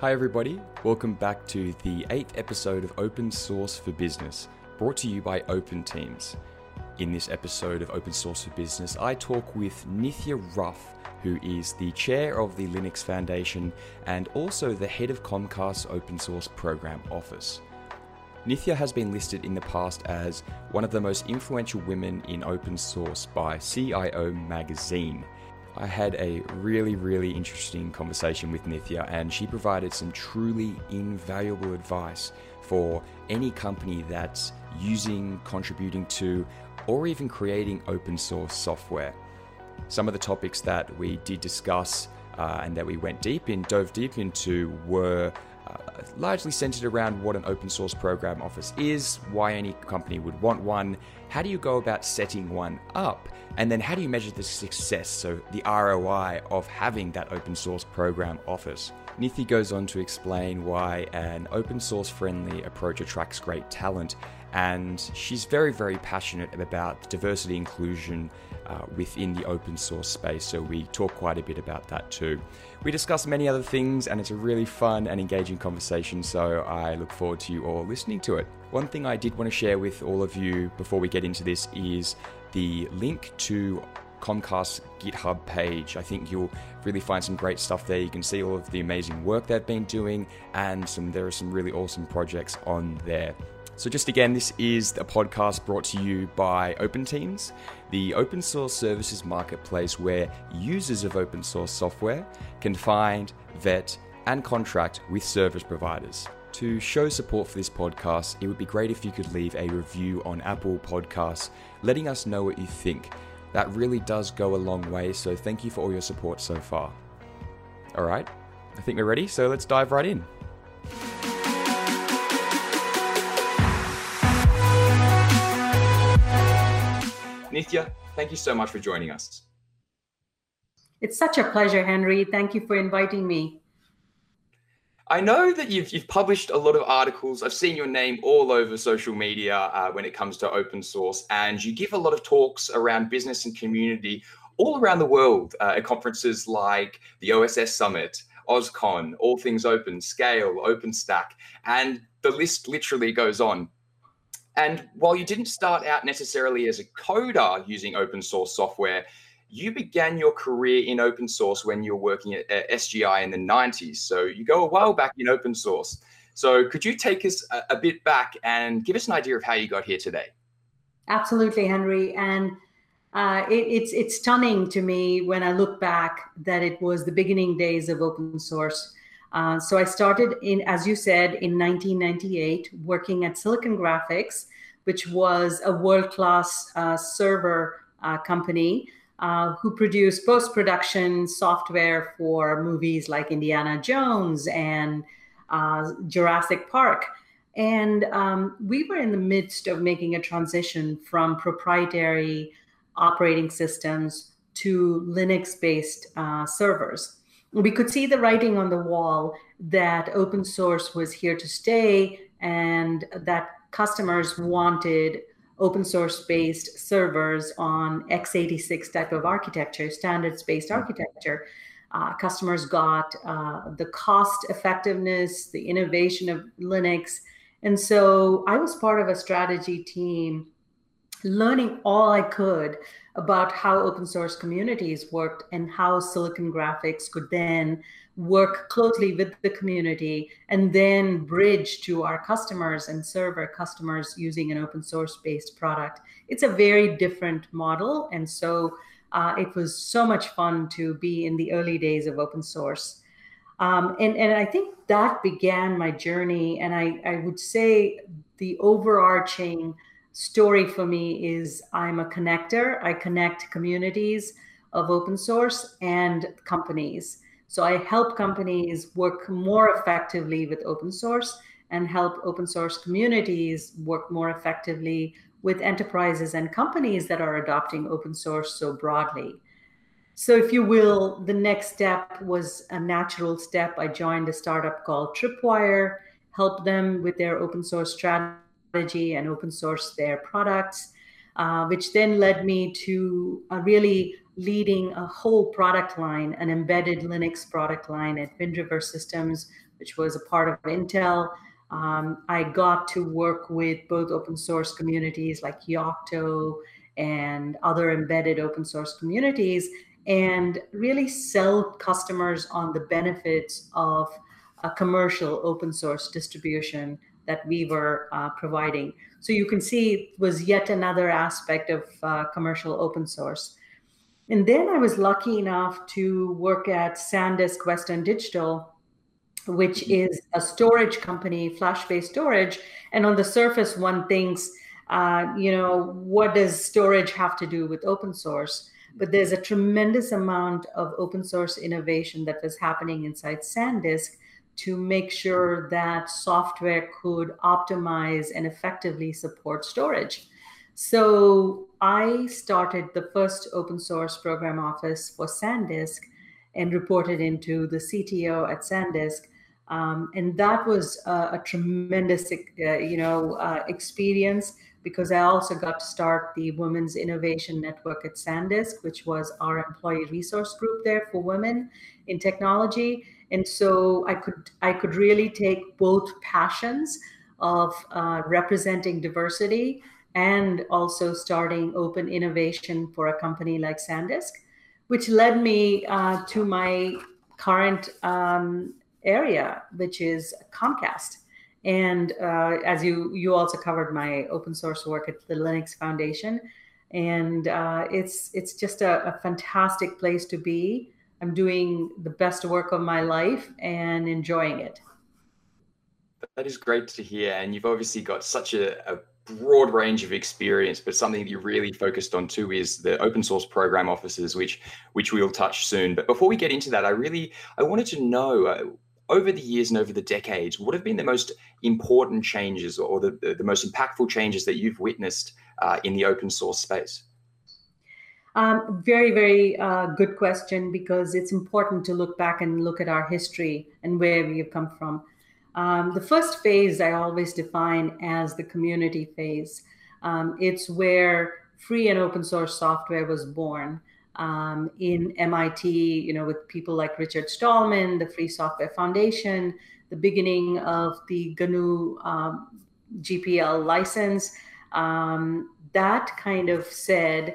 Hi, everybody. Welcome back to the eighth episode of Open Source for Business, brought to you by Open Teams. In this episode of Open Source for Business, I talk with Nithya Ruff, who is the chair of the Linux Foundation and also the head of Comcast's Open Source Program Office. Nithya has been listed in the past as one of the most influential women in open source by CIO Magazine. I had a really, really interesting conversation with Nithya, and she provided some truly invaluable advice for any company that's using, contributing to, or even creating open source software. Some of the topics that we did discuss uh, and that we went deep in, dove deep into, were uh, largely centered around what an open source program office is, why any company would want one, how do you go about setting one up, and then how do you measure the success, so the ROI of having that open source program office. Nithi goes on to explain why an open source friendly approach attracts great talent, and she's very, very passionate about diversity inclusion uh, within the open source space, so we talk quite a bit about that too. We discuss many other things, and it's a really fun and engaging conversation, so I look forward to you all listening to it. One thing I did want to share with all of you before we get into this is the link to Comcast's GitHub page. I think you'll really find some great stuff there. You can see all of the amazing work they've been doing, and some there are some really awesome projects on there. So, just again, this is a podcast brought to you by Open Teams, the open source services marketplace where users of open source software can find, vet, and contract with service providers. To show support for this podcast, it would be great if you could leave a review on Apple Podcasts, letting us know what you think. That really does go a long way, so thank you for all your support so far. All right, I think we're ready, so let's dive right in. Nithya, thank you so much for joining us. It's such a pleasure, Henry. Thank you for inviting me. I know that you've you've published a lot of articles. I've seen your name all over social media uh, when it comes to open source, and you give a lot of talks around business and community all around the world uh, at conferences like the OSS Summit, OSCON, All Things Open, Scale, OpenStack, and the list literally goes on. And while you didn't start out necessarily as a coder using open source software, you began your career in open source when you were working at, at SGI in the 90s. So you go a while back in open source. So could you take us a, a bit back and give us an idea of how you got here today? Absolutely, Henry. And uh, it, it's it's stunning to me when I look back that it was the beginning days of open source. Uh, so I started in, as you said, in 1998, working at Silicon Graphics, which was a world-class uh, server uh, company uh, who produced post production software for movies like Indiana Jones and uh, Jurassic Park. And um, we were in the midst of making a transition from proprietary operating systems to Linux based uh, servers. We could see the writing on the wall that open source was here to stay and that customers wanted open source based servers on x86 type of architecture, standards based architecture. Uh, customers got uh, the cost effectiveness, the innovation of Linux. And so I was part of a strategy team learning all I could about how open source communities worked and how Silicon Graphics could then work closely with the community and then bridge to our customers and serve our customers using an open source based product. It's a very different model. And so uh, it was so much fun to be in the early days of open source. Um, and, and I think that began my journey. And I, I would say the overarching story for me is I'm a connector. I connect communities of open source and companies. So I help companies work more effectively with open source and help open source communities work more effectively with enterprises and companies that are adopting open source so broadly. So, if you will, the next step was a natural step. I joined a startup called Tripwire, helped them with their open source strategy and open source their products, uh, which then led me to really leading a whole product line, an embedded Linux product line at Wind River Systems, which was a part of Intel. Um, I got to work with both open source communities like Yocto and other embedded open source communities and really sell customers on the benefits of a commercial open source distribution that we were uh, providing. So you can see it was yet another aspect of uh, commercial open source. And then I was lucky enough to work at SanDisk Western Digital, which mm-hmm. is a storage company, flash based storage. And on the surface, one thinks, uh, you know, what does storage have to do with open source? But there's a tremendous amount of open source innovation that was happening inside SanDisk to make sure that software could optimize and effectively support storage. So I started the first open source program office for SanDisk and reported into the CTO at SanDisk. Um, and that was a, tremendous, uh, you know, uh, experience because I also got to start the Women's Innovation Network at SanDisk, which was our employee resource group there for women in technology and so i could i could really take both passions of uh, representing diversity and also starting open innovation for a company like sandisk which led me uh, to my current um, area which is comcast. And uh, as you you also covered my open source work at the linux foundation. And uh, it's it's just a, a fantastic place to be I'm doing the best work of my life and enjoying it. That is great to hear. And you've obviously got such a, a broad range of experience, but something that you really focused on too is the open source program offices, which which we'll touch soon. But before we get into that, I really I wanted to know uh, over the years and over the decades, what have been the most important changes or the, the, the most impactful changes that you've witnessed uh, in the open source space? Um, very, very uh, good question because it's important to look back and look at our history and where we have come from. Um, the first phase I always define as the community phase. Um, it's where free and open source software was born. Um, in MIT, you know, with people like Richard Stallman, the Free Software Foundation, the beginning of the GNU um, GPL license, um, that kind of said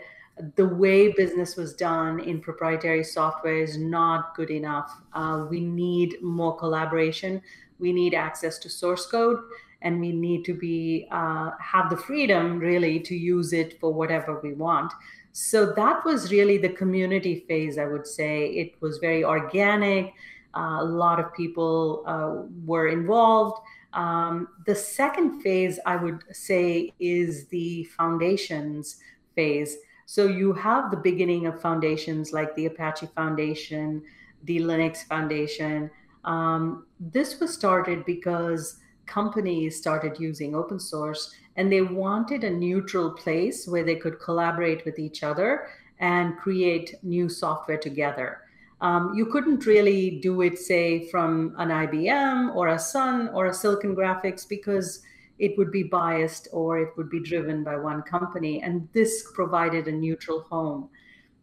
the way business was done in proprietary software is not good enough. Uh, we need more collaboration. We need access to source code, and we need to be uh, have the freedom really to use it for whatever we want. So that was really the community phase. I would say it was very organic. Uh, a lot of people uh, were involved. Um, the second phase, I would say, is the foundations phase so you have the beginning of foundations like the Apache Foundation, the Linux Foundation. Um, this was started because companies started using open source and they wanted a neutral place where they could collaborate with each other and create new software together. Um, you couldn't really do it, say, from an IBM or a Sun or a Silicon Graphics because it would be biased or it would be driven by one company. And this provided a neutral home.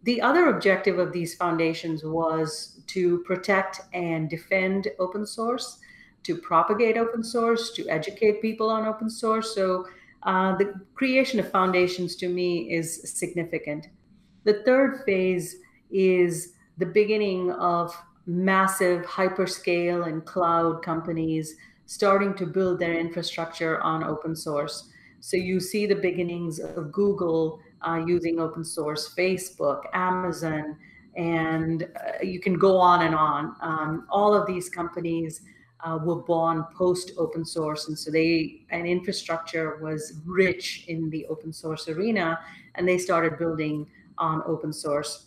The other objective of these foundations was to protect and defend open source, to propagate open source, to educate people on open source. So uh, the creation of foundations to me is significant. The third phase is the beginning of massive hyperscale and cloud companies starting to build their infrastructure on open source. So you see the beginnings of Google uh, using open source, Facebook, Amazon, and uh, you can go on and on. Um, all of these companies uh, were born post open source, and so they an infrastructure was rich in the open source arena, and they started building on open source.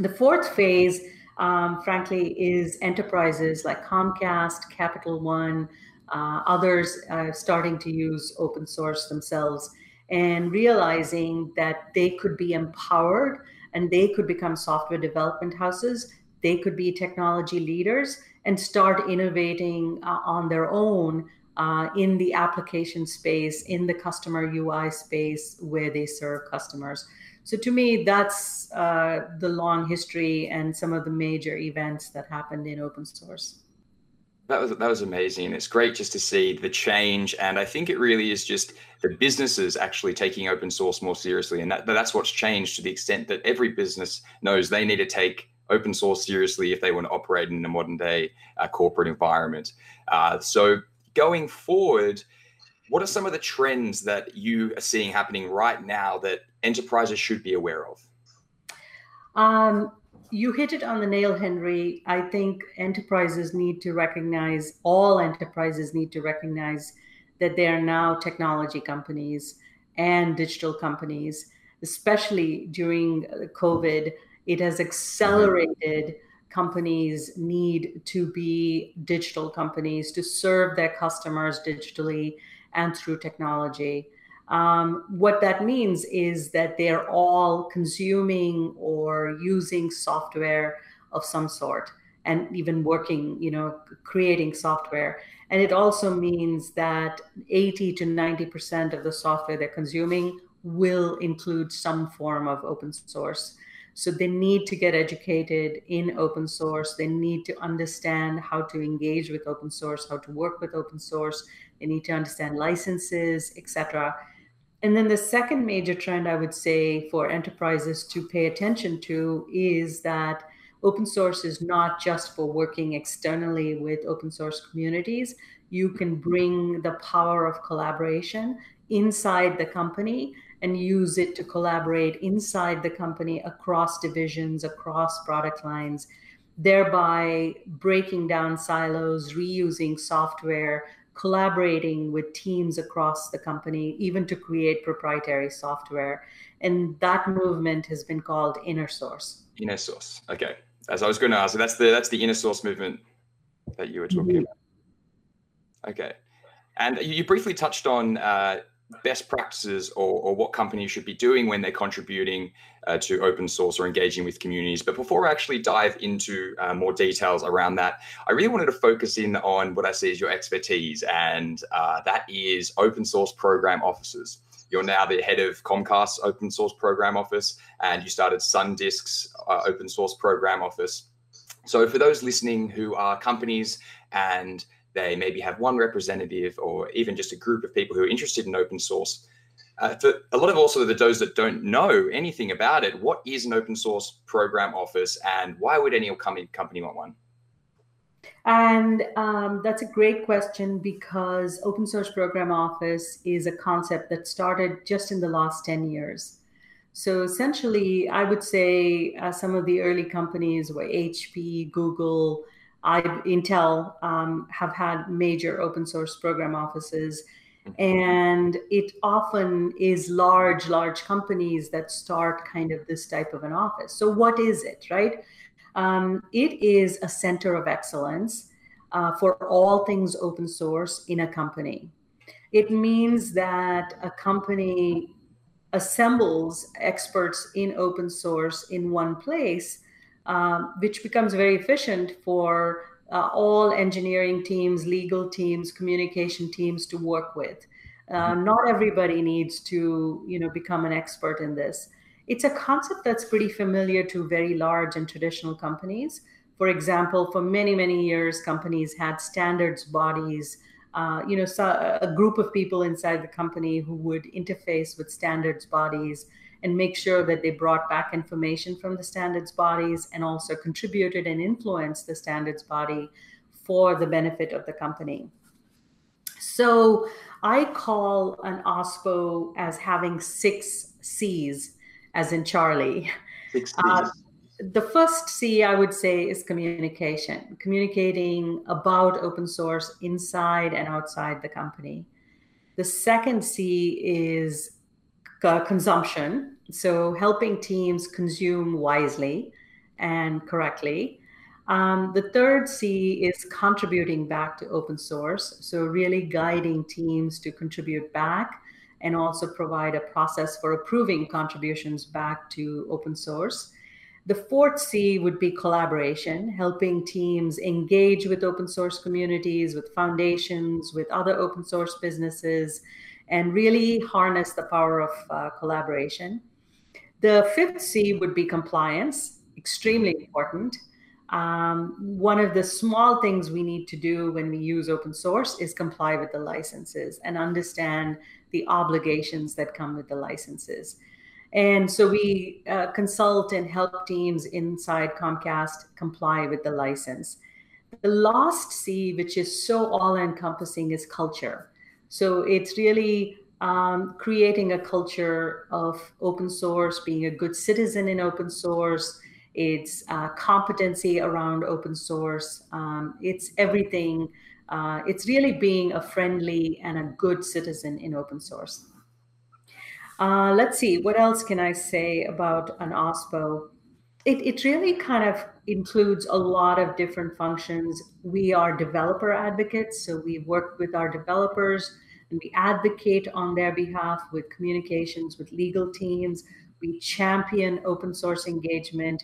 The fourth phase um, frankly, is enterprises like Comcast, Capital One, uh, others uh, starting to use open source themselves and realizing that they could be empowered and they could become software development houses. They could be technology leaders and start innovating uh, on their own uh, in the application space, in the customer UI space where they serve customers. So to me, that's uh, the long history and some of the major events that happened in open source. That was that was amazing. It's great just to see the change, and I think it really is just the businesses actually taking open source more seriously, and that that's what's changed to the extent that every business knows they need to take open source seriously if they want to operate in a modern day uh, corporate environment. Uh, so going forward, what are some of the trends that you are seeing happening right now that enterprises should be aware of? Um, you hit it on the nail, Henry. I think enterprises need to recognize, all enterprises need to recognize that they are now technology companies and digital companies, especially during COVID. It has accelerated companies' need to be digital companies, to serve their customers digitally and through technology. Um, what that means is that they're all consuming or using software of some sort and even working, you know, creating software. And it also means that 80 to 90% of the software they're consuming will include some form of open source. So they need to get educated in open source. They need to understand how to engage with open source, how to work with open source. They need to understand licenses, etc. And then the second major trend I would say for enterprises to pay attention to is that open source is not just for working externally with open source communities. You can bring the power of collaboration inside the company and use it to collaborate inside the company across divisions, across product lines, thereby breaking down silos, reusing software, collaborating with teams across the company, even to create proprietary software. And that movement has been called inner source. Inner source. Okay. As I was going to ask, that's the that's the inner source movement that you were talking mm-hmm. about. Okay. And you briefly touched on uh, best practices or, or, what companies should be doing when they're contributing uh, to open source or engaging with communities. But before I actually dive into uh, more details around that, I really wanted to focus in on what I see as your expertise, and uh, that is open source program officers. You're now the head of Comcast's open source program office, and you started SanDisk's uh, open source program office. So, for those listening who are companies and they maybe have one representative or even just a group of people who are interested in open source. Uh, for a lot of also the those that don't know anything about it, what is an open source program office and why would any company, want one? And um, that's a great question because open source program office is a concept that started just in the last 10 years. So essentially, I would say uh, some of the early companies were HP, Google, I, Intel um, have had major open source program offices. Mm-hmm. And it often is large, large companies that start kind of this type of an office. So, what is it, right? Um, it is a center of excellence uh, for all things open source in a company. It means that a company assembles experts in open source in one place um, which becomes very efficient for uh, all engineering teams, legal teams, communication teams to work with. Uh, mm-hmm. not everybody needs to, you know, become an expert in this. It's a concept that's pretty familiar to very large and traditional companies. For example, for many many years, companies had standards bodies. Uh, you know, so a group of people inside the company who would interface with standards bodies and make sure that they brought back information from the standards bodies and also contributed and influenced the standards body for the benefit of the company. So I call an OSPO as having six C's, as in Charlie. Six uh, the first C I would say is communication, communicating about open source inside and outside the company. The second C is uh, consumption. So helping teams consume wisely and correctly. Um, the third C is contributing back to open source. So really guiding teams to contribute back and also provide a process for approving contributions back to open source. The fourth C would be collaboration, helping teams engage with open source communities, with foundations, with other open source businesses, and really harness the power of uh, collaboration. The fifth C would be compliance, extremely important. Um, one of the small things we need to do when we use open source is comply with the licenses and understand the obligations that come with the licenses. And so we uh, consult and help teams inside Comcast comply with the license. The last C, which is so all encompassing, is culture. So it's really um, creating a culture of open source, being a good citizen in open source. It's uh, competency around open source. Um, it's everything. Uh, it's really being a friendly and a good citizen in open source. Uh, let's see, what else can I say about an OSPO? It, it really kind of includes a lot of different functions. We are developer advocates, so we work with our developers and we advocate on their behalf with communications with legal teams. We champion open source engagement.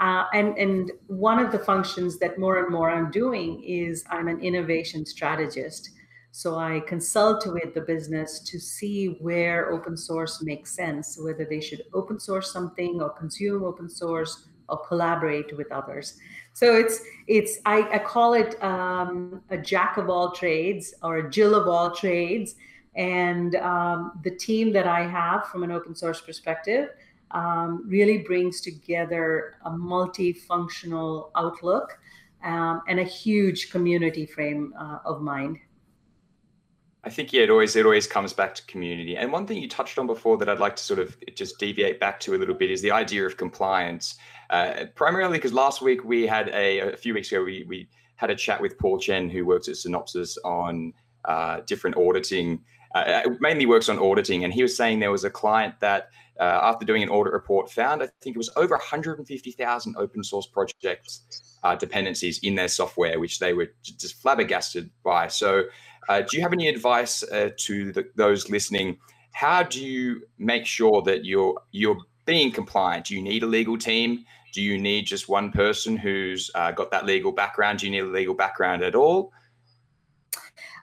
Uh, and, and one of the functions that more and more I'm doing is I'm an innovation strategist. So I consult with the business to see where open source makes sense, whether they should open source something or consume open source or collaborate with others. So it's it's I, I call it um, a jack of all trades or a Jill of all trades. And um, the team that I have from an open source perspective um, really brings together a multifunctional outlook um, and a huge community frame uh, of mind. I think yeah, it always it always comes back to community. And one thing you touched on before that I'd like to sort of just deviate back to a little bit is the idea of compliance. Uh, primarily because last week we had a, a few weeks ago we we had a chat with Paul Chen who works at Synopsys on uh, different auditing, uh, uh, mainly works on auditing, and he was saying there was a client that uh, after doing an audit report found I think it was over 150,000 open source projects uh, dependencies in their software, which they were just flabbergasted by. So, do you have any advice to the, those listening? How do you make sure that you're you're being compliant? Do you need a legal team? Do you need just one person who's uh, got that legal background? Do you need a legal background at all?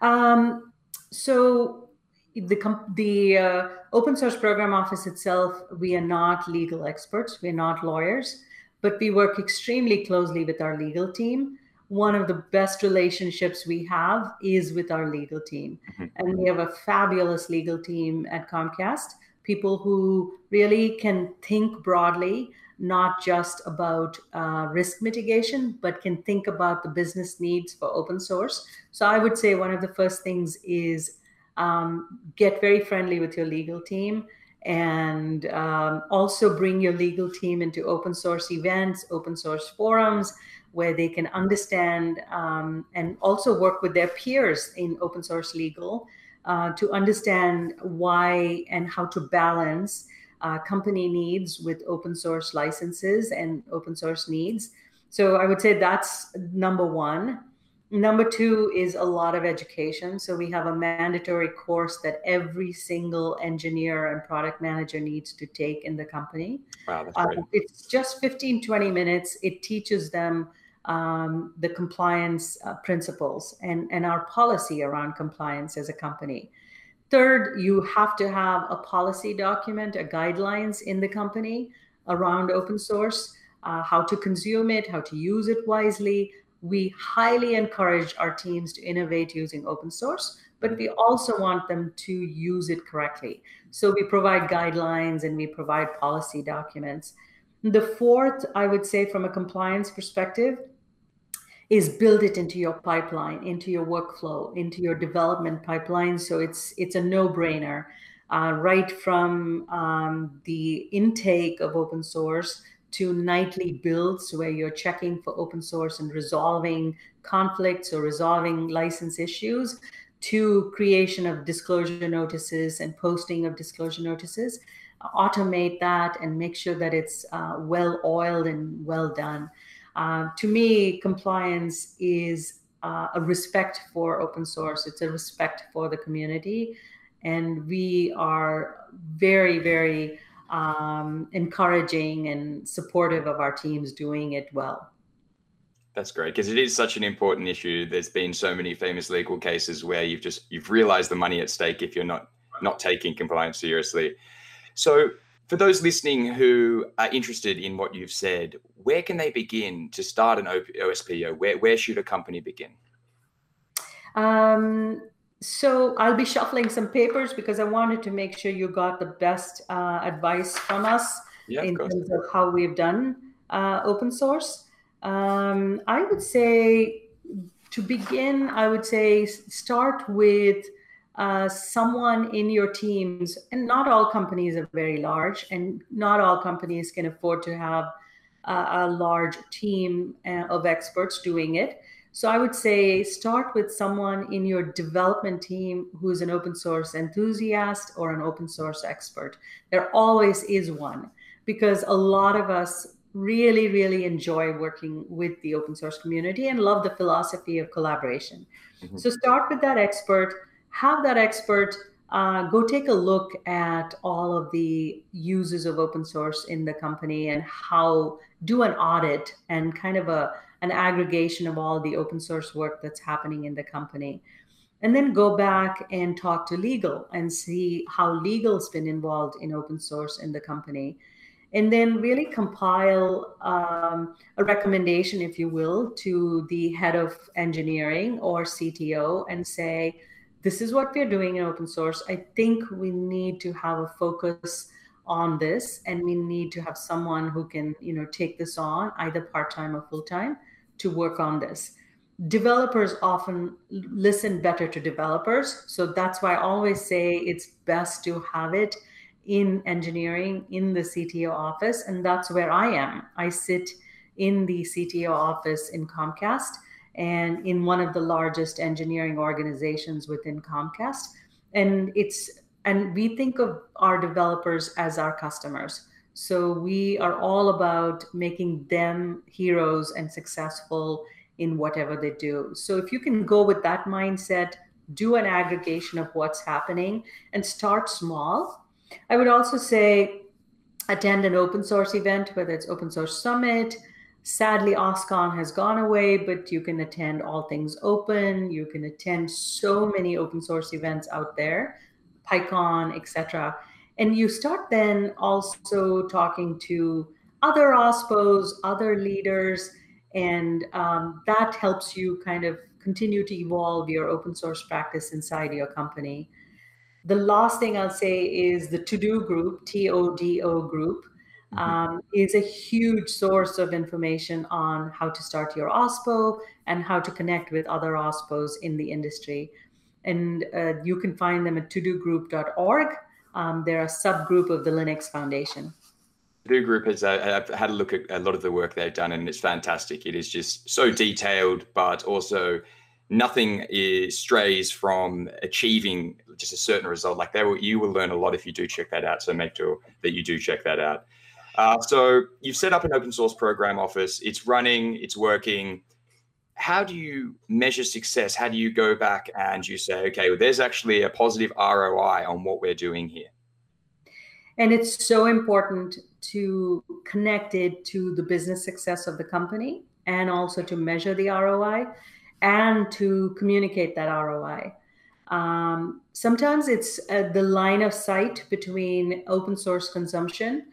Um, so the the uh, open source program office itself, we are not legal experts. We're not lawyers, but we work extremely closely with our legal team. One of the best relationships we have is with our legal team, mm-hmm. and we have a fabulous legal team at Comcast people who really can think broadly, not just about uh, risk mitigation, but can think about the business needs for open source. So I would say one of the first things is um, get very friendly with your legal team and um, also bring your legal team into open source events, open source forums where they can understand um, and also work with their peers in open source legal uh, to understand why and how to balance uh, company needs with open source licenses and open source needs. So I would say that's number one. Number two is a lot of education. So we have a mandatory course that every single engineer and product manager needs to take in the company. Wow, that's great. Uh, it's just 15, 20 minutes. It teaches them um, the compliance uh, principles and, and our policy around compliance as a company. Third, you have to have a policy document, a guidelines in the company around open source, uh, how to consume it, how to use it wisely. We highly encourage our teams to innovate using open source, but we also want them to use it correctly. So we provide guidelines and we provide policy documents. The fourth, I would say, from a compliance perspective, is build it into your pipeline, into your workflow, into your development pipeline. So it's it's a no-brainer, uh, right from um, the intake of open source to nightly builds where you're checking for open source and resolving conflicts or resolving license issues to creation of disclosure notices and posting of disclosure notices. Automate that and make sure that it's uh, well oiled and well done uh, to me, compliance is uh, a respect for open source. It's a respect for the community, and we are very, very um, encouraging and supportive of our teams doing it well. That's great because it is such an important issue. There's been so many famous legal cases where you've just you've realized the money at stake if you're not not taking compliance seriously. So for those listening who are interested in what you've said, where can they begin to start an OSPO? Where, where should a company begin? Um, so I'll be shuffling some papers because I wanted to make sure you got the best uh, advice from us yeah, in terms of how we've done uh, open source. Um, I would say to begin, I would say start with uh, someone in your teams, and not all companies are very large, and not all companies can afford to have a large team uh, of experts doing it. So I would say start with someone in your development team who's an open source enthusiast or an open source expert. There always is one because a lot of us really, really enjoy working with the open source community and love the philosophy of collaboration. Mm-hmm. So start with that expert, have that expert uh, go take a look at all of the uses of open source in the company and how do an audit and kind of a an aggregation of all the open source work that's happening in the company. And then go back and talk to legal and see how legal's been involved in open source in the company. And then really compile um, a recommendation, if you will, to the head of engineering or CTO and say, this is what we're doing in open source. I think we need to have a focus on this and we need to have someone who can you know take this on either part-time or full-time to work on this. Developers often listen better to developers. So that's why I always say it's best to have it in engineering in the CTO office. And that's where I am. I sit in the CTO office in Comcast and in one of the largest engineering organizations within Comcast. And it's and we think of our developers as our customers. So we are all about making them heroes and successful in whatever they do. So if you can go with that mindset, do an aggregation of what's happening and start small. I would also say attend an open source event, whether it's open source summit. Sadly, OSCON has gone away, but you can attend all things open. You can attend so many open source events out there, PyCon, etc and you start then also talking to other OSPOs, other leaders, and um, that helps you kind of continue to evolve your open source practice inside your company. The last thing I'll say is the TODO group, T O D O group. Um, is a huge source of information on how to start your OSPO and how to connect with other OSPOs in the industry. And uh, you can find them at todogroup.org um, they're a subgroup of the Linux Foundation. The group has uh, I've had a look at a lot of the work they've done, and it's fantastic. It is just so detailed, but also nothing is, strays from achieving just a certain result. Like they will, you will learn a lot if you do check that out. So make sure that you do check that out. Uh, so you've set up an open source program office. It's running. It's working how do you measure success? How do you go back and you say, okay, well, there's actually a positive ROI on what we're doing here? And it's so important to connect it to the business success of the company and also to measure the ROI and to communicate that ROI. Um, sometimes it's uh, the line of sight between open source consumption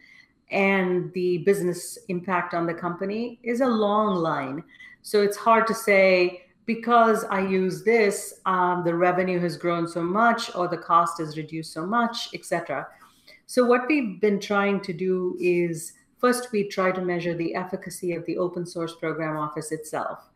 and the business impact on the company is a long line. So it's hard to say because I use this, um, the revenue has grown so much or the cost is reduced so much, etc. So what we've been trying to do is first we try to measure the efficacy of the open source program office itself.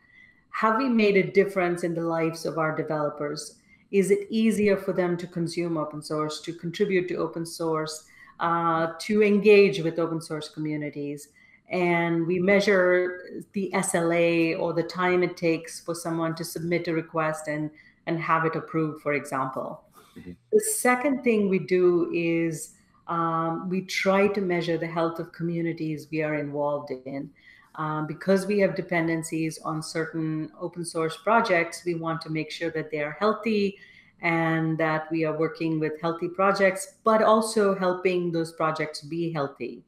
Have we made a difference in the lives of our developers? Is it easier for them to consume open source, to contribute to open source, uh, to engage with open source communities? and we measure the SLA or the time it takes for someone to submit a request and and have it approved, for example. Mm-hmm. The second thing we do is um, we try to measure the health of communities we are involved in. Um, because we have dependencies on certain open source projects, we want to make sure that they are healthy and that we are working with healthy projects, but also helping those projects be healthy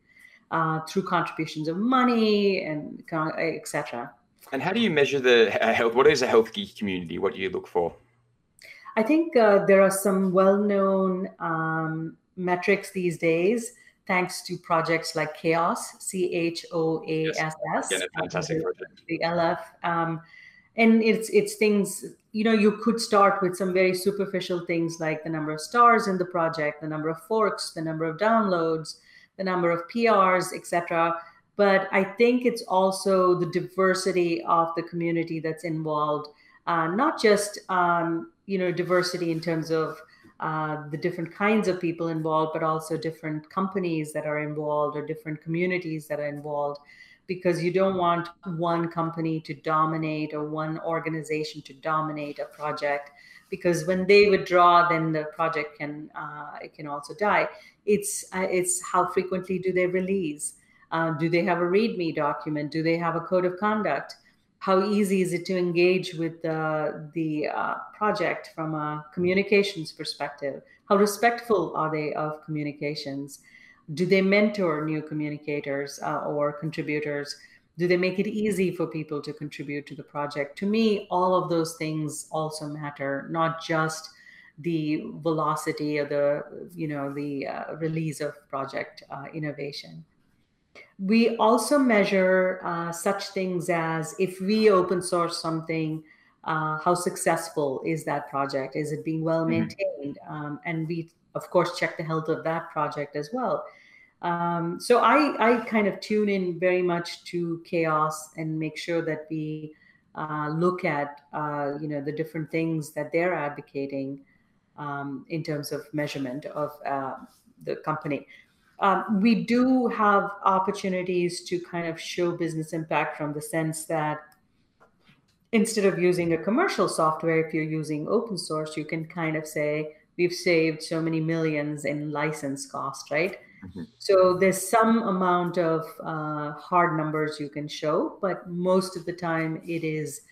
uh, through contributions of money and etc. And how do you measure the health? What is a healthy community? What do you look for? I think uh, there are some well-known um, metrics these days thanks to projects like CHAOSS, C H O A S S. The LF. Um, and it's it's things you know you could start with some very superficial things like the number of stars in the project the number of forks the number of downloads the number of prs etc but i think it's also the diversity of the community that's involved uh, not just um, you know diversity in terms of uh, the different kinds of people involved, but also different companies that are involved or different communities that are involved, because you don't want one company to dominate or one organization to dominate a project. Because when they withdraw, then the project can uh, it can also die. It's uh, it's how frequently do they release? Uh, do they have a README document? Do they have a code of conduct? how easy is it to engage with the, the uh, project from a communications perspective? How respectful are they of communications? Do they mentor new communicators uh, or contributors? Do they make it easy for people to contribute to the project? To me, all of those things also matter, not just the velocity or the you know the uh, release of project uh, innovation. We also measure uh, such things as if we open source something, uh, how successful is that project? Is it being well mm-hmm. maintained? Mm-hmm. Um, and we, of course, check the health of that project as well. Um, so I, I kind of tune in very much to CHAOSS and make sure that we uh, look at uh, you know the different things that they're advocating um, in terms of measurement of uh, the company. Um, we do have opportunities to kind of show business impact from the sense that instead of using a commercial software, if you're using open source, you can kind of say, we've saved so many millions in license cost, right? Mm-hmm. So there's some amount of uh, hard numbers you can show, but most of the time it is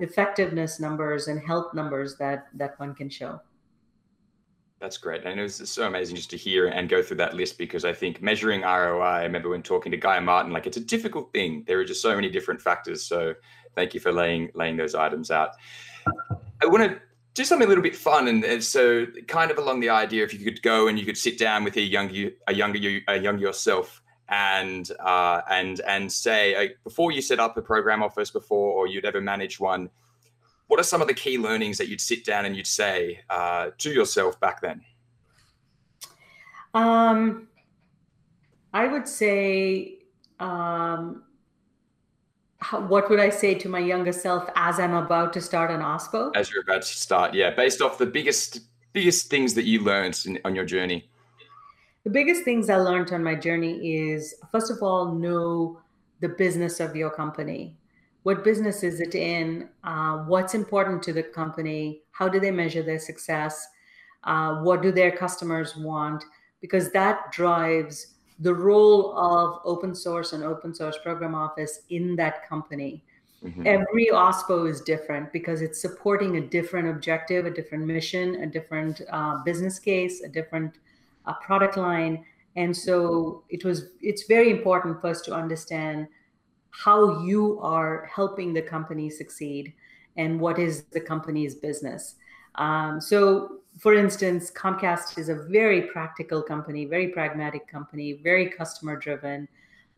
effectiveness numbers and health numbers that that one can show. That's great. And it was so amazing just to hear and go through that list because I think measuring ROI, I remember when talking to Guy Martin, like it's a difficult thing. There are just so many different factors. So thank you for laying laying those items out. I want to do something a little bit fun and so kind of along the idea if you could go and you could sit down with a younger a younger you a younger yourself and uh, and and say uh, before you set up a program office before or you'd ever manage one what are some of the key learnings that you'd sit down and you'd say uh, to yourself back then? Um, I would say, um, how, what would I say to my younger self as I'm about to start an OSPO? As you're about to start, yeah, based off the biggest biggest things that you learned in, on your journey. The biggest things I learned on my journey is first of all know the business of your company. What business is it in? Uh, what's important to the company? How do they measure their success? Uh, what do their customers want? Because that drives the role of open source and open source program office in that company mm-hmm. every ospo is different because it's supporting a different objective a different mission a different uh, business case a different uh, product line and so it was it's very important for us to understand how you are helping the company succeed and what is the company's business. Um, so, for instance, Comcast is a very practical company, very pragmatic company, very customer driven,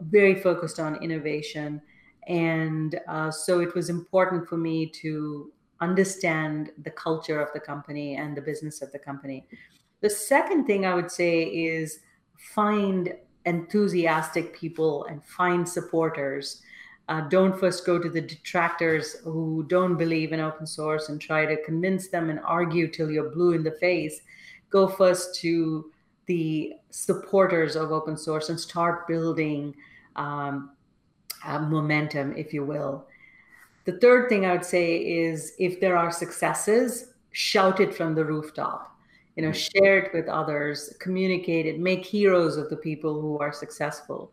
very focused on innovation. And uh, so it was important for me to understand the culture of the company and the business of the company. The second thing I would say is find enthusiastic people and find supporters uh, don't first go to the detractors who don't believe in open source and try to convince them and argue till you're blue in the face. Go first to the supporters of open source and start building um, momentum, if you will. The third thing I would say is if there are successes, shout it from the rooftop. You know, share it with others, communicate it, make heroes of the people who are successful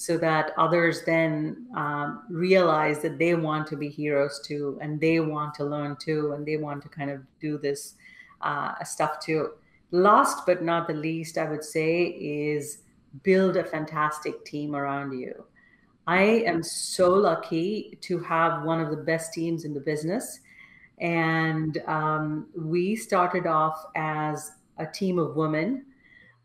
so that others then um, realize that they want to be heroes too and they want to learn too and they want to kind of do this uh, stuff too. Last but not the least i would say is build a fantastic team around you. I am so lucky to have one of the best teams in the business and um, we started off as a team of women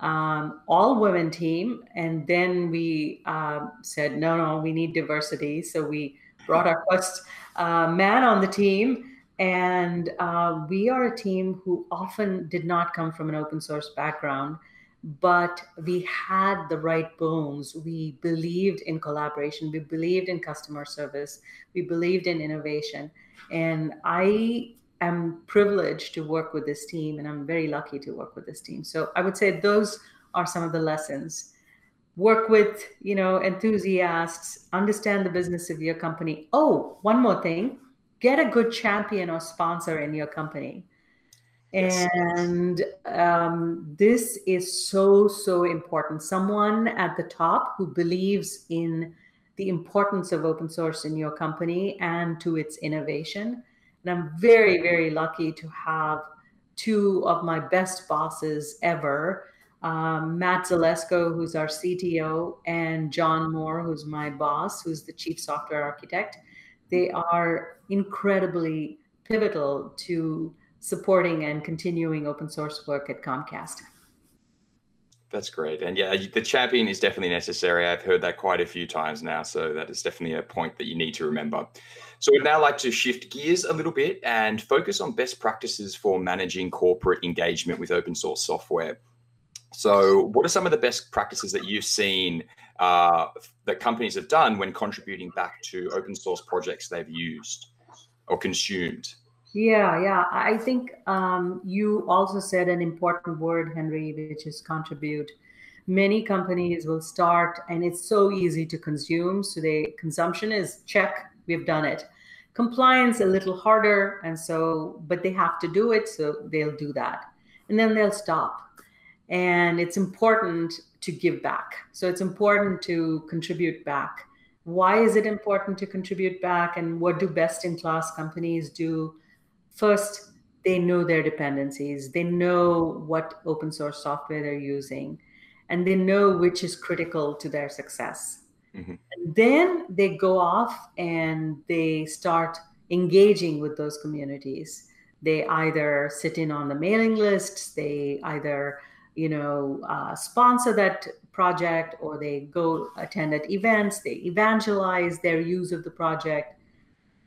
um, all women team. And then we uh, said, no, no, we need diversity. So we brought our first uh, man on the team. And uh, we are a team who often did not come from an open source background, but we had the right bones. We believed in collaboration, we believed in customer service, we believed in innovation. And I am privileged to work with this team, and I'm very lucky to work with this team. So I would say those are some of the lessons. Work with, you know, enthusiasts, understand the business of your company. Oh, one more thing, get a good champion or sponsor in your company. Yes. And um, this is so, so important. Someone at the top who believes in the importance of open source in your company and to its innovation and I'm very, very lucky to have two of my best bosses ever um, Matt Zelesko, who's our CTO, and Jon Moore, who's my boss, who's the chief software architect. They are incredibly pivotal to supporting and continuing open source work at Comcast. That's great. And yeah, the champion is definitely necessary. I've heard that quite a few times now. So that is definitely a point that you need to remember. So I'd now like to shift gears a little bit and focus on best practices for managing corporate engagement with open source software. So, what are some of the best practices that you've seen uh, that companies have done when contributing back to open source projects they've used or consumed? Yeah, yeah. I think um, you also said an important word, Henry, which is contribute. Many companies will start, and it's so easy to consume. So, the consumption is check, we've done it. Compliance a little harder, and so, but they have to do it, so they'll do that, and then they'll stop. And it's important to give back. So, it's important to contribute back. Why is it important to contribute back, and what do best in class companies do? First they know their dependencies. They know what open source software they're using and they know which is critical to their success. Mm-hmm. and then they go off and they start engaging with those communities. They either sit in on the mailing lists they either you know uh, sponsor that project or they go attend at events they evangelize their use of the project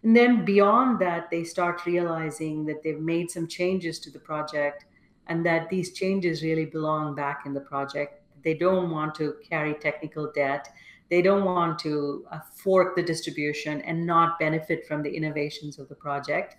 and then beyond that, they start realizing that they've made some changes to the project and that these changes really belong back in the project. They don't want to carry technical debt. They don't want to uh, fork the distribution and not benefit from the innovations of the project.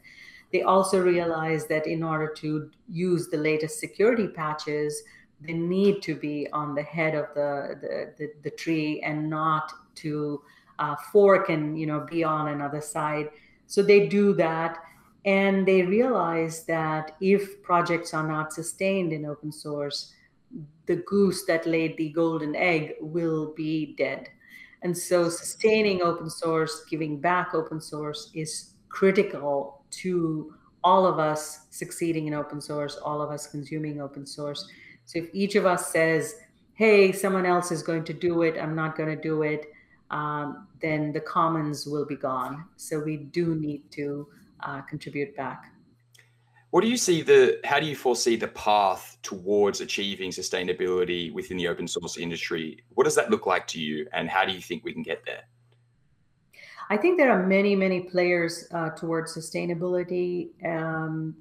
They also realize that in order to use the latest security patches, they need to be on the head of the, the, the, the tree and not to uh, fork and you know be on another side. So they do that and they realize that if projects are not sustained in open source the goose that laid the golden egg will be dead. And so sustaining open source giving back open source is critical to all of us succeeding in open source all of us consuming open source. So if each of us says hey someone else is going to do it i'm not going to do it um, then the commons will be gone. So we do need to uh, contribute back. What do you see the? How do you foresee the path towards achieving sustainability within the open source industry? What does that look like to you, and how do you think we can get there? I think there are many, many players uh, towards sustainability. Um,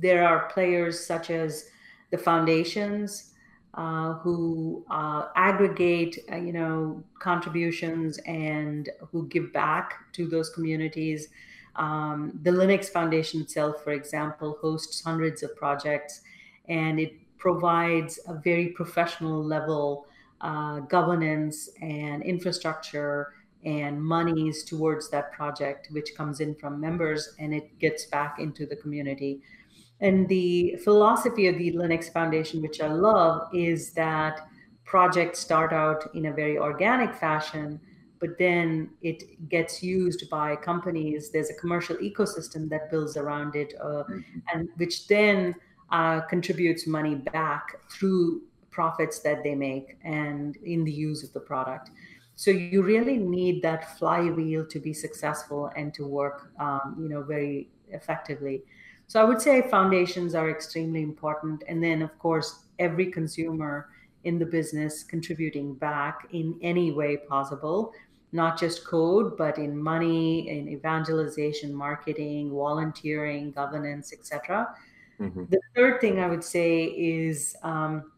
there are players such as the foundations, uh, who uh, aggregate, uh, you know, contributions and who give back to those communities. Um, the Linux Foundation itself, for example, hosts hundreds of projects, and it provides a very professional level uh, governance and infrastructure and monies towards that project, which comes in from members and it gets back into the community. And the philosophy of the Linux Foundation, which I love, is that projects start out in a very organic fashion, but then it gets used by companies. There's a commercial ecosystem that builds around it, uh, mm-hmm. and which then uh, contributes money back through profits that they make and in the use of the product. So you really need that flywheel to be successful and to work, um, you know, very effectively. So I would say foundations are extremely important. And then, of course, every consumer in the business contributing back in any way possible not just code but in money in evangelization marketing volunteering governance etc mm-hmm. the third thing i would say is um,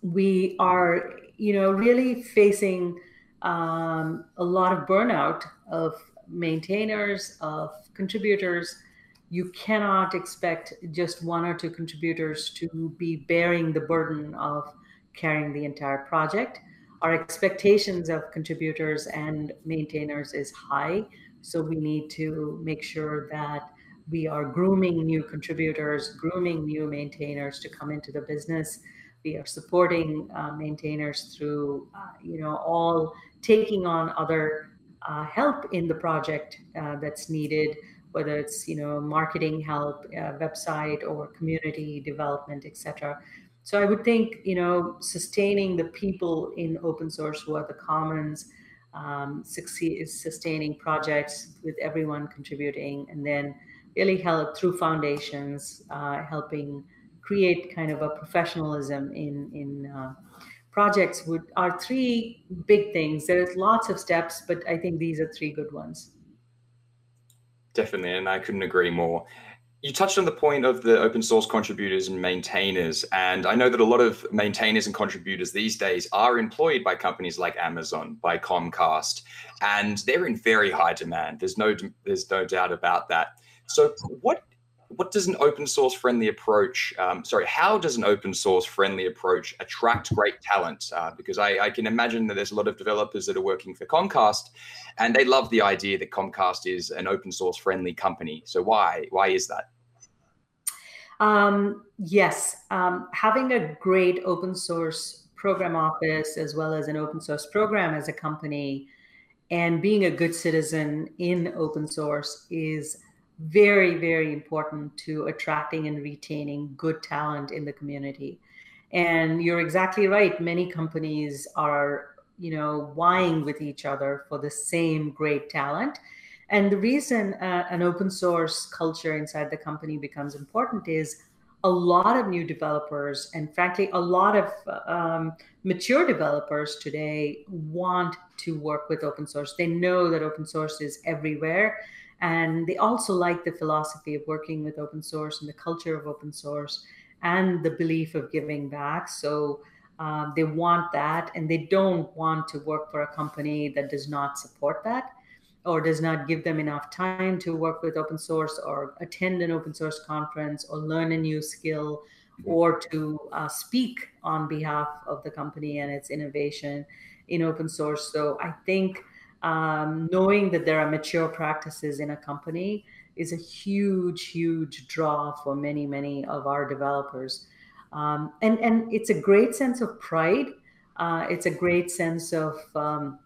we are you know really facing um, a lot of burnout of maintainers of contributors you cannot expect just one or two contributors to be bearing the burden of carrying the entire project. Our expectations of contributors and maintainers is high, so we need to make sure that we are grooming new contributors, grooming new maintainers to come into the business. We are supporting uh, maintainers through, uh, you know, all taking on other uh, help in the project uh, that's needed whether it's you know marketing help, uh, website or community development, etc. So I would think you know sustaining the people in open source who are the commons, um, succeed, sustaining projects with everyone contributing, and then really help through foundations, uh, helping create kind of a professionalism in in uh, projects would are three big things. There's lots of steps, but I think these are three good ones. Definitely, and I couldn't agree more. You touched on the point of the open source contributors and maintainers, and I know that a lot of maintainers and contributors these days are employed by companies like Amazon, by Comcast, and they're in very high demand. There's no there's no doubt about that. So, what what does an open source friendly approach um, sorry how does an open source friendly approach attract great talent? Uh, because I, I, can imagine that there's a lot of developers that are working for comcast and they love the idea that comcast is an open source friendly company. So why why is that? Um, yes um, having a great open source program office as well as an open source program as a company and being a good citizen in open source is very, very important to attracting and retaining good talent in the community. And you're exactly right. Many companies are, you know, vying with each other for the same great talent. And the reason uh, an open source culture inside the company becomes important is a lot of new developers and frankly a lot of um, mature developers today want to work with open source they know that open source is everywhere and they also like the philosophy of working with open source and the culture of open source and the belief of giving back. So um, they want that and they don't want to work for a company that does not support that or does not give them enough time to work with open source or attend an open source conference or learn a new skill or to uh, speak on behalf of the company and its innovation in open source. So I think um, knowing that there are mature practices in a company is a huge, huge draw for many, many of our developers. Um, and, and it's a great sense of pride. Uh, it's a great sense of, um,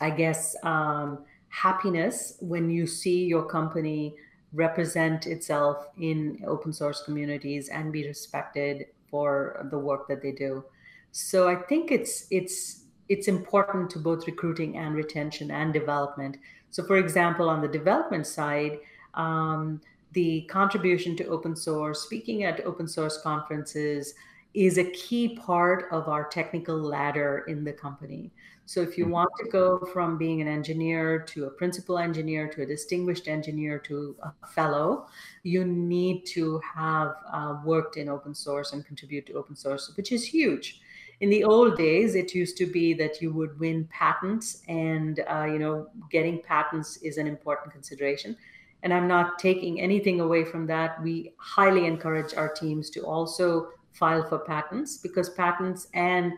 I guess, um, happiness when you see your company represent itself in open source communities and be respected for the work that they do. So I think it's it's it's important to both recruiting and retention and development. So, for example, on the development side, um, the contribution to open source, speaking at open source conferences, is a key part of our technical ladder in the company. So, if you mm-hmm. want to go from being an engineer to a principal engineer to a distinguished engineer to a fellow, you need to have uh, worked in open source and contribute to open source, which is huge in the old days it used to be that you would win patents and uh, you know getting patents is an important consideration. And i'm not taking anything away from that. We highly encourage our teams to also file for patents because patents and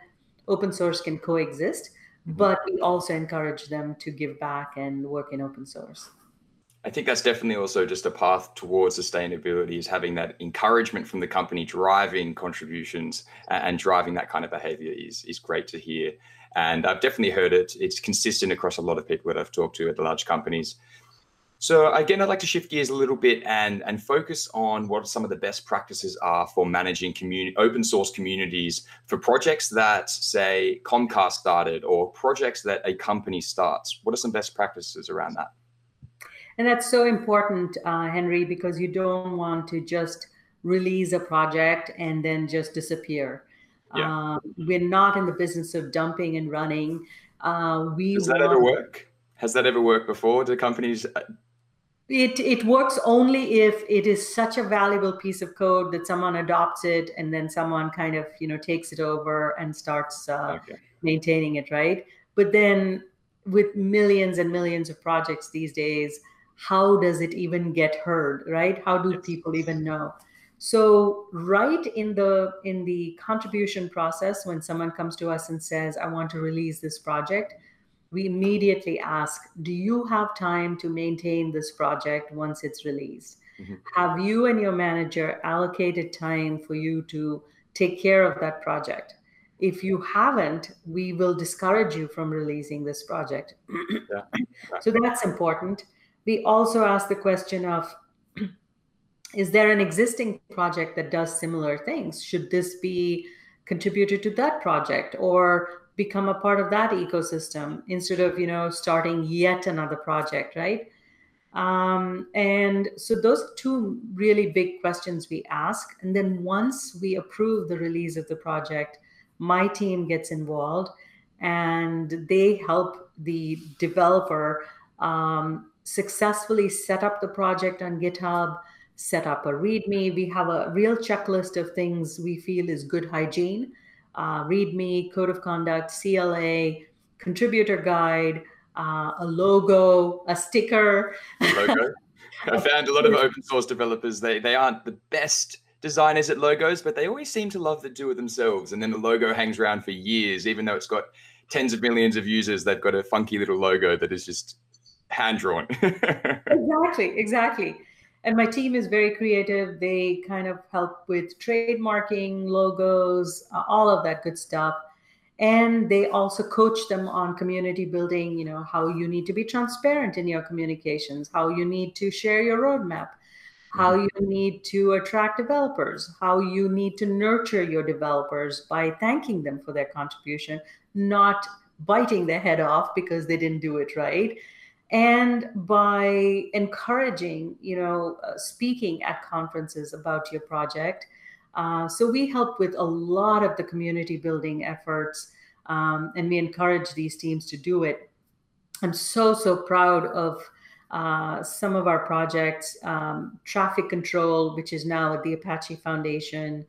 open source can coexist mm-hmm. but we also encourage them to give back and work in open source I think that's definitely also just a path towards sustainability is having that encouragement from the company driving contributions and driving that kind of behavior is, is great to hear. And I've definitely heard it. It's consistent across a lot of people that I've talked to at the large companies. So again, I'd like to shift gears a little bit and, and focus on what some of the best practices are for managing community open source communities for projects that say Comcast started or projects that a company starts. What are some best practices around that? And that's so important, uh, Henry, because you don't want to just release a project and then just disappear. Yeah. Uh, we're not in the business of dumping and running. Uh, we Does that want, ever work? Has that ever worked before? Do companies? Uh, it it works only if it is such a valuable piece of code that someone adopts it and then someone kind of you know takes it over and starts uh, okay. maintaining it, right? But then with millions and millions of projects these days, how does it even get heard, right? How do people even know? so right in the in the contribution process when someone comes to us and says i want to release this project we immediately ask do you have time to maintain this project once it's released mm-hmm. have you and your manager allocated time for you to take care of that project if you haven't we will discourage you from releasing this project yeah. so that's important we also ask the question of is there an existing project that does similar things? Should this be contributed to that project or become a part of that ecosystem instead of you know starting yet another project right? Um, and so those two really big questions we ask. And then once we approve the release of the project my team gets involved and they help the developer um, successfully set up the project on github set up a README. We have a real checklist of things we feel is good hygiene uh, README, code of conduct, CLA, contributor guide, uh, a logo, a sticker. Logo. I found a lot of open source developers, they, they aren't the best designers at logos, but they always seem to love to do it themselves. And then the logo hangs around for years, even though it's got tens of millions of users, they've got a funky little logo that is just hand drawn. exactly, exactly and my team is very creative they kind of help with trademarking logos uh, all of that good stuff and they also coach them on community building you know how you need to be transparent in your communications how you need to share your roadmap how mm-hmm. you need to attract developers how you need to nurture your developers by thanking them for their contribution not biting their head off because they didn't do it right and by encouraging you know uh, speaking at conferences about your project uh, so we help with a lot of the community building efforts um, and we encourage these teams to do it. I'm so so proud of uh, some of our projects um, traffic control which is now at the apache foundation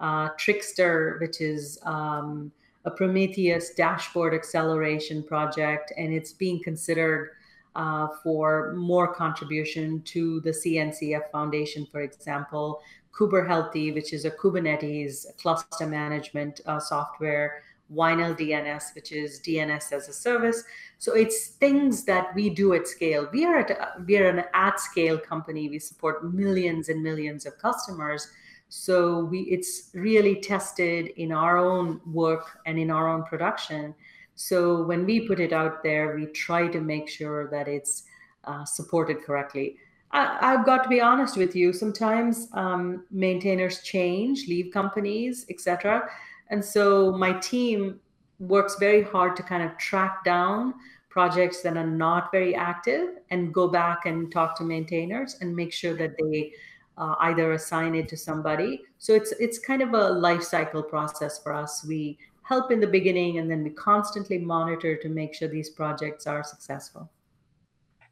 uh, trickster which is um, a prometheus dashboard acceleration project and it's being considered uh, for more contribution to the CNCF Foundation, for example, Kuber KuberHealthy, which is a Kubernetes cluster management uh, software, VinylDNS, which is DNS as a service. So it's things that we do at scale. We are at we are an at scale company. We support millions and millions of customers. So we it's really tested in our own work and in our own production. So when we put it out there, we try to make sure that it's uh, supported correctly. I, have got to be honest with you. Sometimes um, maintainers change, leave companies, etc. And so my team works very hard to kind of track down projects that are not very active and go back and talk to maintainers and make sure that they uh, either assign it to somebody. So it's it's kind of a life cycle process for us. We help in the beginning and then we constantly monitor to make sure these projects are successful.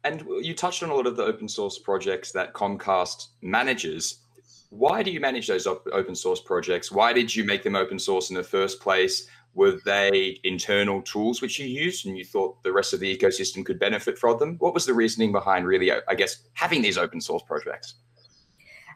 And you touched on a lot of the open source projects that Comcast manages. Why do you manage those open source projects? Why did you make them open source in the first place? Were they internal tools which you used and you thought the rest of the ecosystem could benefit from them? What was the reasoning behind really, I guess, having these open source projects?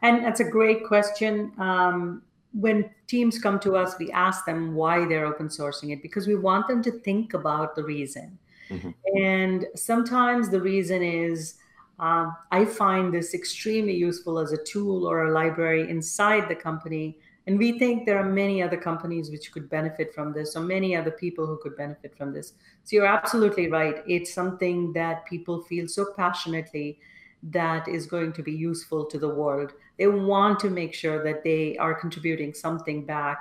And that's a great question. Um, when teams come to us, we ask them why they're open sourcing it because we want them to think about the reason. Mm-hmm. And sometimes the reason is uh, I find this extremely useful as a tool or a library inside the company. And we think there are many other companies which could benefit from this, or many other people who could benefit from this. So you're absolutely right. It's something that people feel so passionately that is going to be useful to the world. They want to make sure that they are contributing something back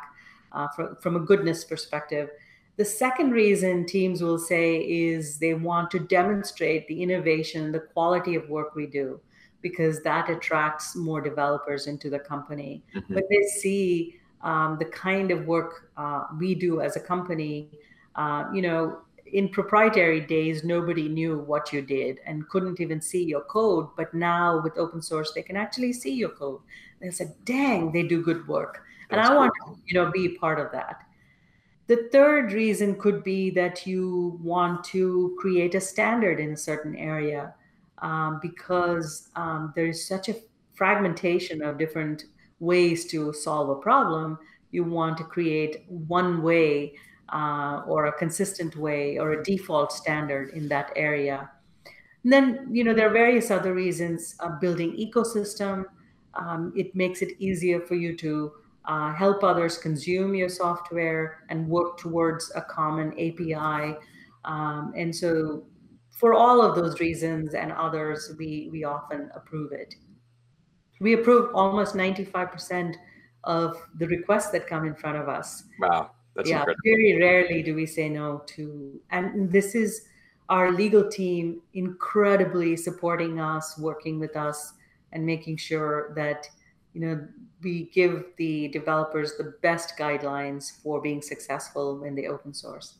uh, from, from a goodness perspective. The second reason teams will say is they want to demonstrate the innovation, the quality of work we do, because that attracts more developers into the company. Mm-hmm. But they see um, the kind of work uh, we do as a company, uh, you know, in proprietary days, nobody knew what you did and couldn't even see your code. But now with open source, they can actually see your code. They said, "Dang, they do good work," That's and I cool. want to, you know, be part of that. The third reason could be that you want to create a standard in a certain area um, because um, there is such a fragmentation of different ways to solve a problem. You want to create one way uh, or a consistent way or a default standard in that area. And then, you know, there are various other reasons. Uh, building ecosystem, um, it makes it easier for you to uh, help others consume your software and work towards a common API. Um, and so, for all of those reasons and others, we we often approve it. We approve almost ninety five percent of the requests that come in front of us. Wow, that's yeah. Incredible. Very rarely do we say no to, and this is our legal team incredibly supporting us, working with us, and making sure that you know we give the developers the best guidelines for being successful in the open source.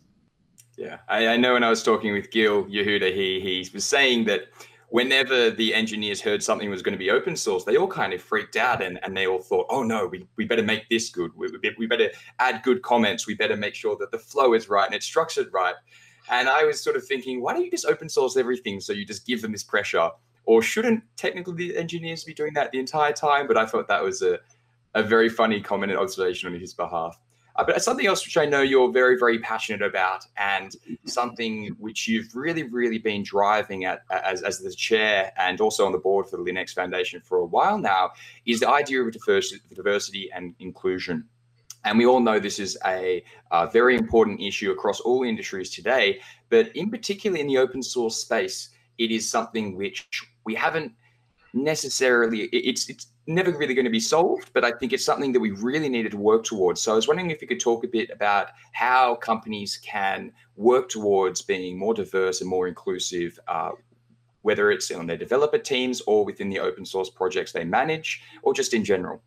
Yeah, I, I know when I was talking with Gil Yehuda, he he was saying that whenever the engineers heard something was going to be open source, they all kind of freaked out and, and they all thought, oh no, we, we better make this good. We, we better add good comments. We better make sure that the flow is right and it's structured right. And I was sort of thinking, why don't you just open source everything so you just give them this pressure? Or shouldn't technically the engineers be doing that the entire time? But I thought that was a, a very funny comment and observation on his behalf. Uh, but something else which I know you're very, very passionate about, and something which you've really, really been driving at as, as the chair and also on the board for the Linux Foundation for a while now, is the idea of diversity, and inclusion. And we all know this is a, a, very important issue across all industries today, but in particular in the open source space, it is something which we haven't necessarily it's it's never really going to be solved but i think it's something that we really needed to work towards. So i was wondering if you could talk a bit about how companies can work towards being more diverse and more inclusive uh, whether it's on their developer teams or within the open source projects they manage or just in general.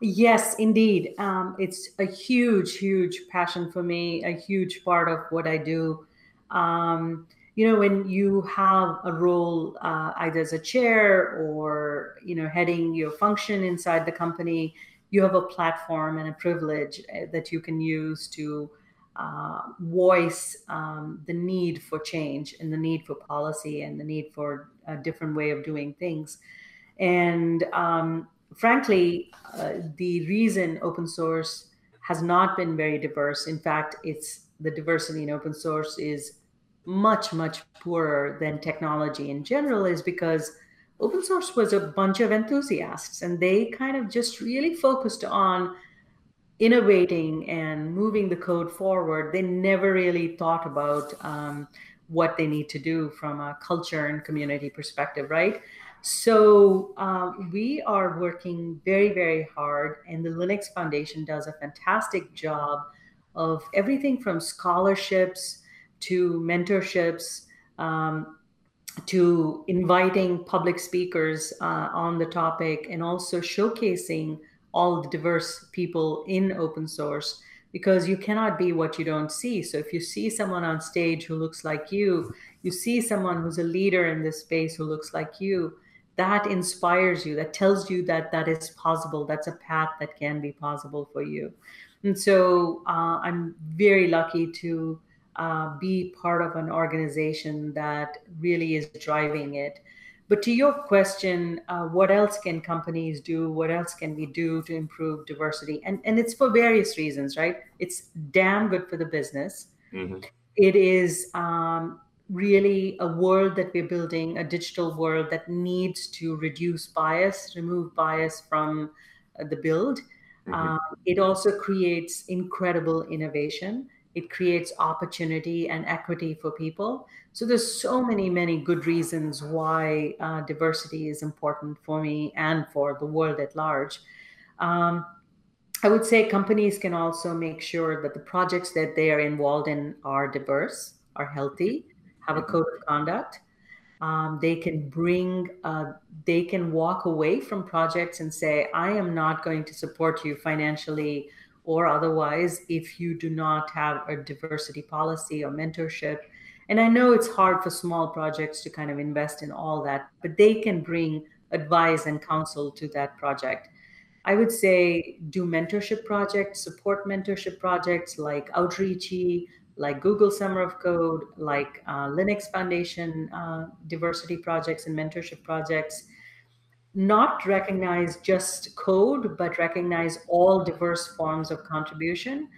Yes indeed. Um, it's a huge huge passion for me a huge part of what i do. Um, you know when you have a role uh, either as a chair or you know heading your function inside the company you have a platform and a privilege uh, that you can use to uh, voice um, the need for change and the need for policy and the need for a different way of doing things. And um, frankly uh, the reason open source has not been very diverse. In fact it's the diversity in open source is much, much poorer than technology in general is because open source was a bunch of enthusiasts and they kind of just really focused on innovating and moving the code forward. They never really thought about um, what they need to do from a culture and community perspective, right? So uh, we are working very, very hard, and the Linux Foundation does a fantastic job of everything from scholarships to mentorships, um, to inviting public speakers uh, on the topic, and also showcasing all the diverse people in open source because you cannot be what you don't see. So if you see someone on stage who looks like you, you see someone who's a leader in this space who looks like you, that inspires you, that tells you that that is possible. That's a path that can be possible for you. And so uh, I'm very lucky to uh, be part of an organization that really is driving it. But to your question, uh, what else can companies do? What else can we do to improve diversity? And and it's for various reasons, right? It's damn good for the business. Mm-hmm. It is um, really a world that we're building, a digital world that needs to reduce bias, remove bias from uh, the build. Mm-hmm. Um, it also creates incredible innovation it creates opportunity and equity for people. So there's so many many good reasons why uh, diversity is important for me and for the world at large. Um, i would say companies can also make sure that the projects that they are involved in are diverse are healthy have a code of conduct. Um, they can bring, uh, they can walk away from projects and say, I am not going to support you financially or otherwise if you do not have a diversity policy or mentorship. And I know it's hard for small projects to kind of invest in all that, but they can bring advice and counsel to that project. I would say do mentorship projects, support mentorship projects like Outreachy, like Google Summer of Code, like uh, Linux Foundation uh, diversity projects and mentorship projects. Not recognize just code, but recognize all diverse forms of contribution.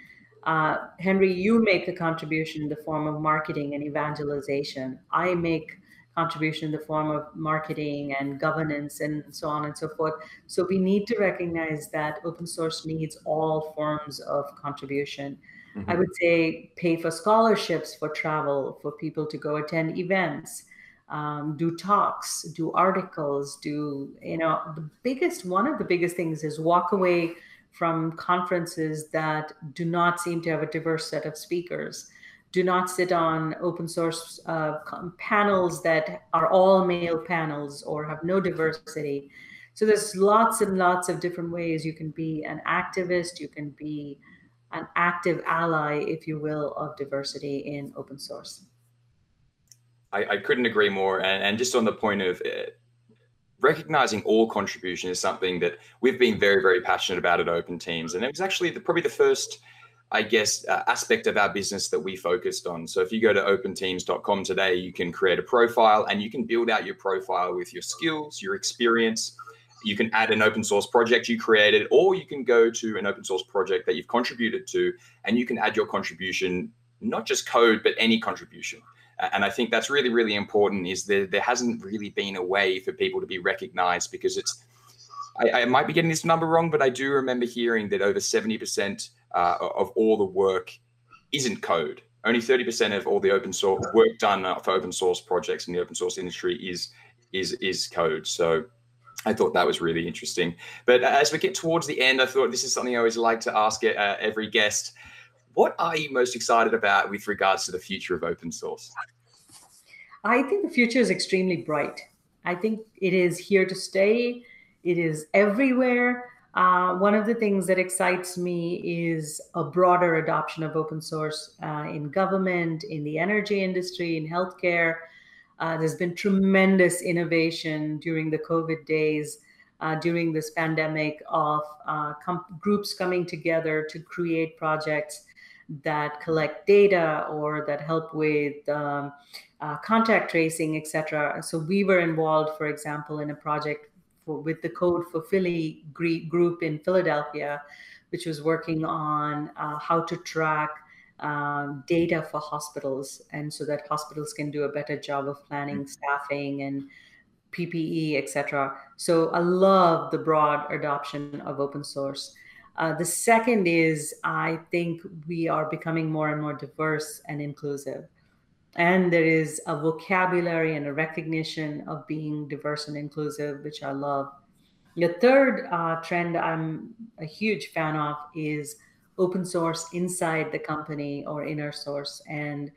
Uh, Henry, you make a contribution in the form of marketing and evangelization. I make contribution in the form of marketing and governance and so on and so forth. So we need to recognize that open source needs all forms of contribution. Mm-hmm. I would say pay for scholarships for travel, for people to go attend events, um, do talks, do articles, do, you know, the biggest, one of the biggest things is walk away from conferences that do not seem to have a diverse set of speakers. Do not sit on open source uh, panels that are all male panels or have no diversity. So there's lots and lots of different ways you can be an activist, you can be an active ally, if you will, of diversity in open source. I, I couldn't agree more. And, and, just on the point of uh, recognizing all contribution is something that we've been very, very passionate about at Open Teams. And it was actually the, probably the first, I guess, uh, aspect of our business that we focused on. So if you go to openteams.com today, you can create a profile and you can build out your profile with your skills, your experience, you can add an open source project you created, or you can go to an open source project that you've contributed to, and you can add your contribution, not just code, but any contribution. And I think that's really, really important. Is there there hasn't really been a way for people to be recognized because it's. I, I might be getting this number wrong, but I do remember hearing that over seventy percent uh, of all the work isn't code. Only thirty percent of all the open source work done for open source projects in the open source industry is is is code. So I thought that was really interesting. But as we get towards the end, I thought this is something I always like to ask uh, every guest. What are you most excited about with regards to the future of open source? I think the future is extremely bright. I think it is here to stay. It is everywhere. Uh, one of the things that excites me is a broader adoption of open source uh, in government, in the energy industry, in healthcare. Uh, there's been tremendous innovation during the COVID days, uh, during this pandemic, of uh, com- groups coming together to create projects that collect data or that help with um, uh, contact tracing, etc. So we were involved, for example, in a project for, with the Code for Philly group in Philadelphia, which was working on uh, how to track um, data for hospitals, and so that hospitals can do a better job of planning mm-hmm. staffing and PPE, etc. So I love the broad adoption of open source. Uh, the second is I think we are becoming more and more diverse and inclusive. And there is a vocabulary and a recognition of being diverse and inclusive, which I love. The third uh, trend I'm a huge fan of is open source inside the company or inner source and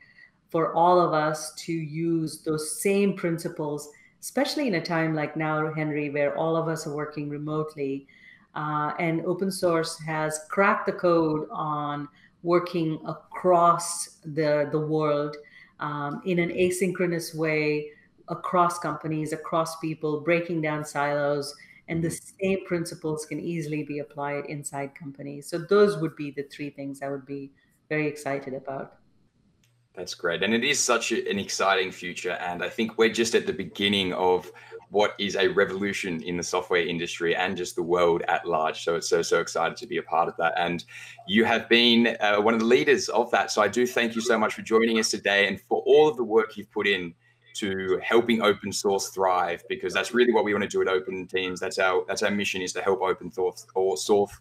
for all of us to use those same principles especially in a time like now henry where all of us are working remotely uh, and open source has cracked the code on working across the, the world um, in an asynchronous way across companies across people breaking down silos and the same principles can easily be applied inside companies. So those would be the three things i would be very excited about. That's great. And it is such an exciting future. And i think we're just at the beginning of what is a revolution in the software industry and just the world at large so it's so so excited to be a part of that and you have been uh, one of the leaders of that so i do thank you so much for joining us today and for all of the work you've put in to helping open source thrive because that's really what we want to do at Open Teams. That's our that's our mission is to help open source or source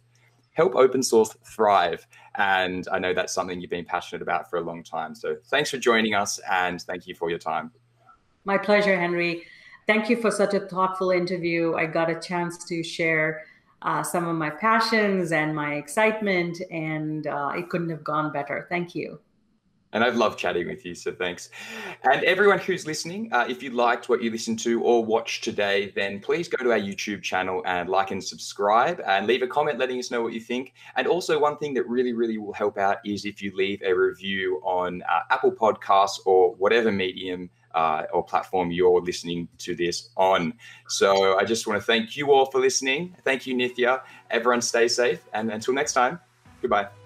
help open source thrive. And I know that's something you've been passionate about for a long time. So thanks for joining us and thank you for your time. My pleasure, Henry. Thank you for such a thoughtful interview. I got a chance to share uh, some of my passions and my excitement, and uh, it couldn't have gone better. Thank you. And I've loved chatting with you, so thanks. And everyone who's listening, uh, if you liked what you listened to or watched today, then please go to our YouTube channel and like and subscribe and leave a comment letting us know what you think. And also, one thing that really, really will help out is if you leave a review on uh, Apple Podcasts or whatever medium uh, or platform you're listening to this on. So I just want to thank you all for listening. Thank you, Nithya. Everyone stay safe. And until next time, goodbye.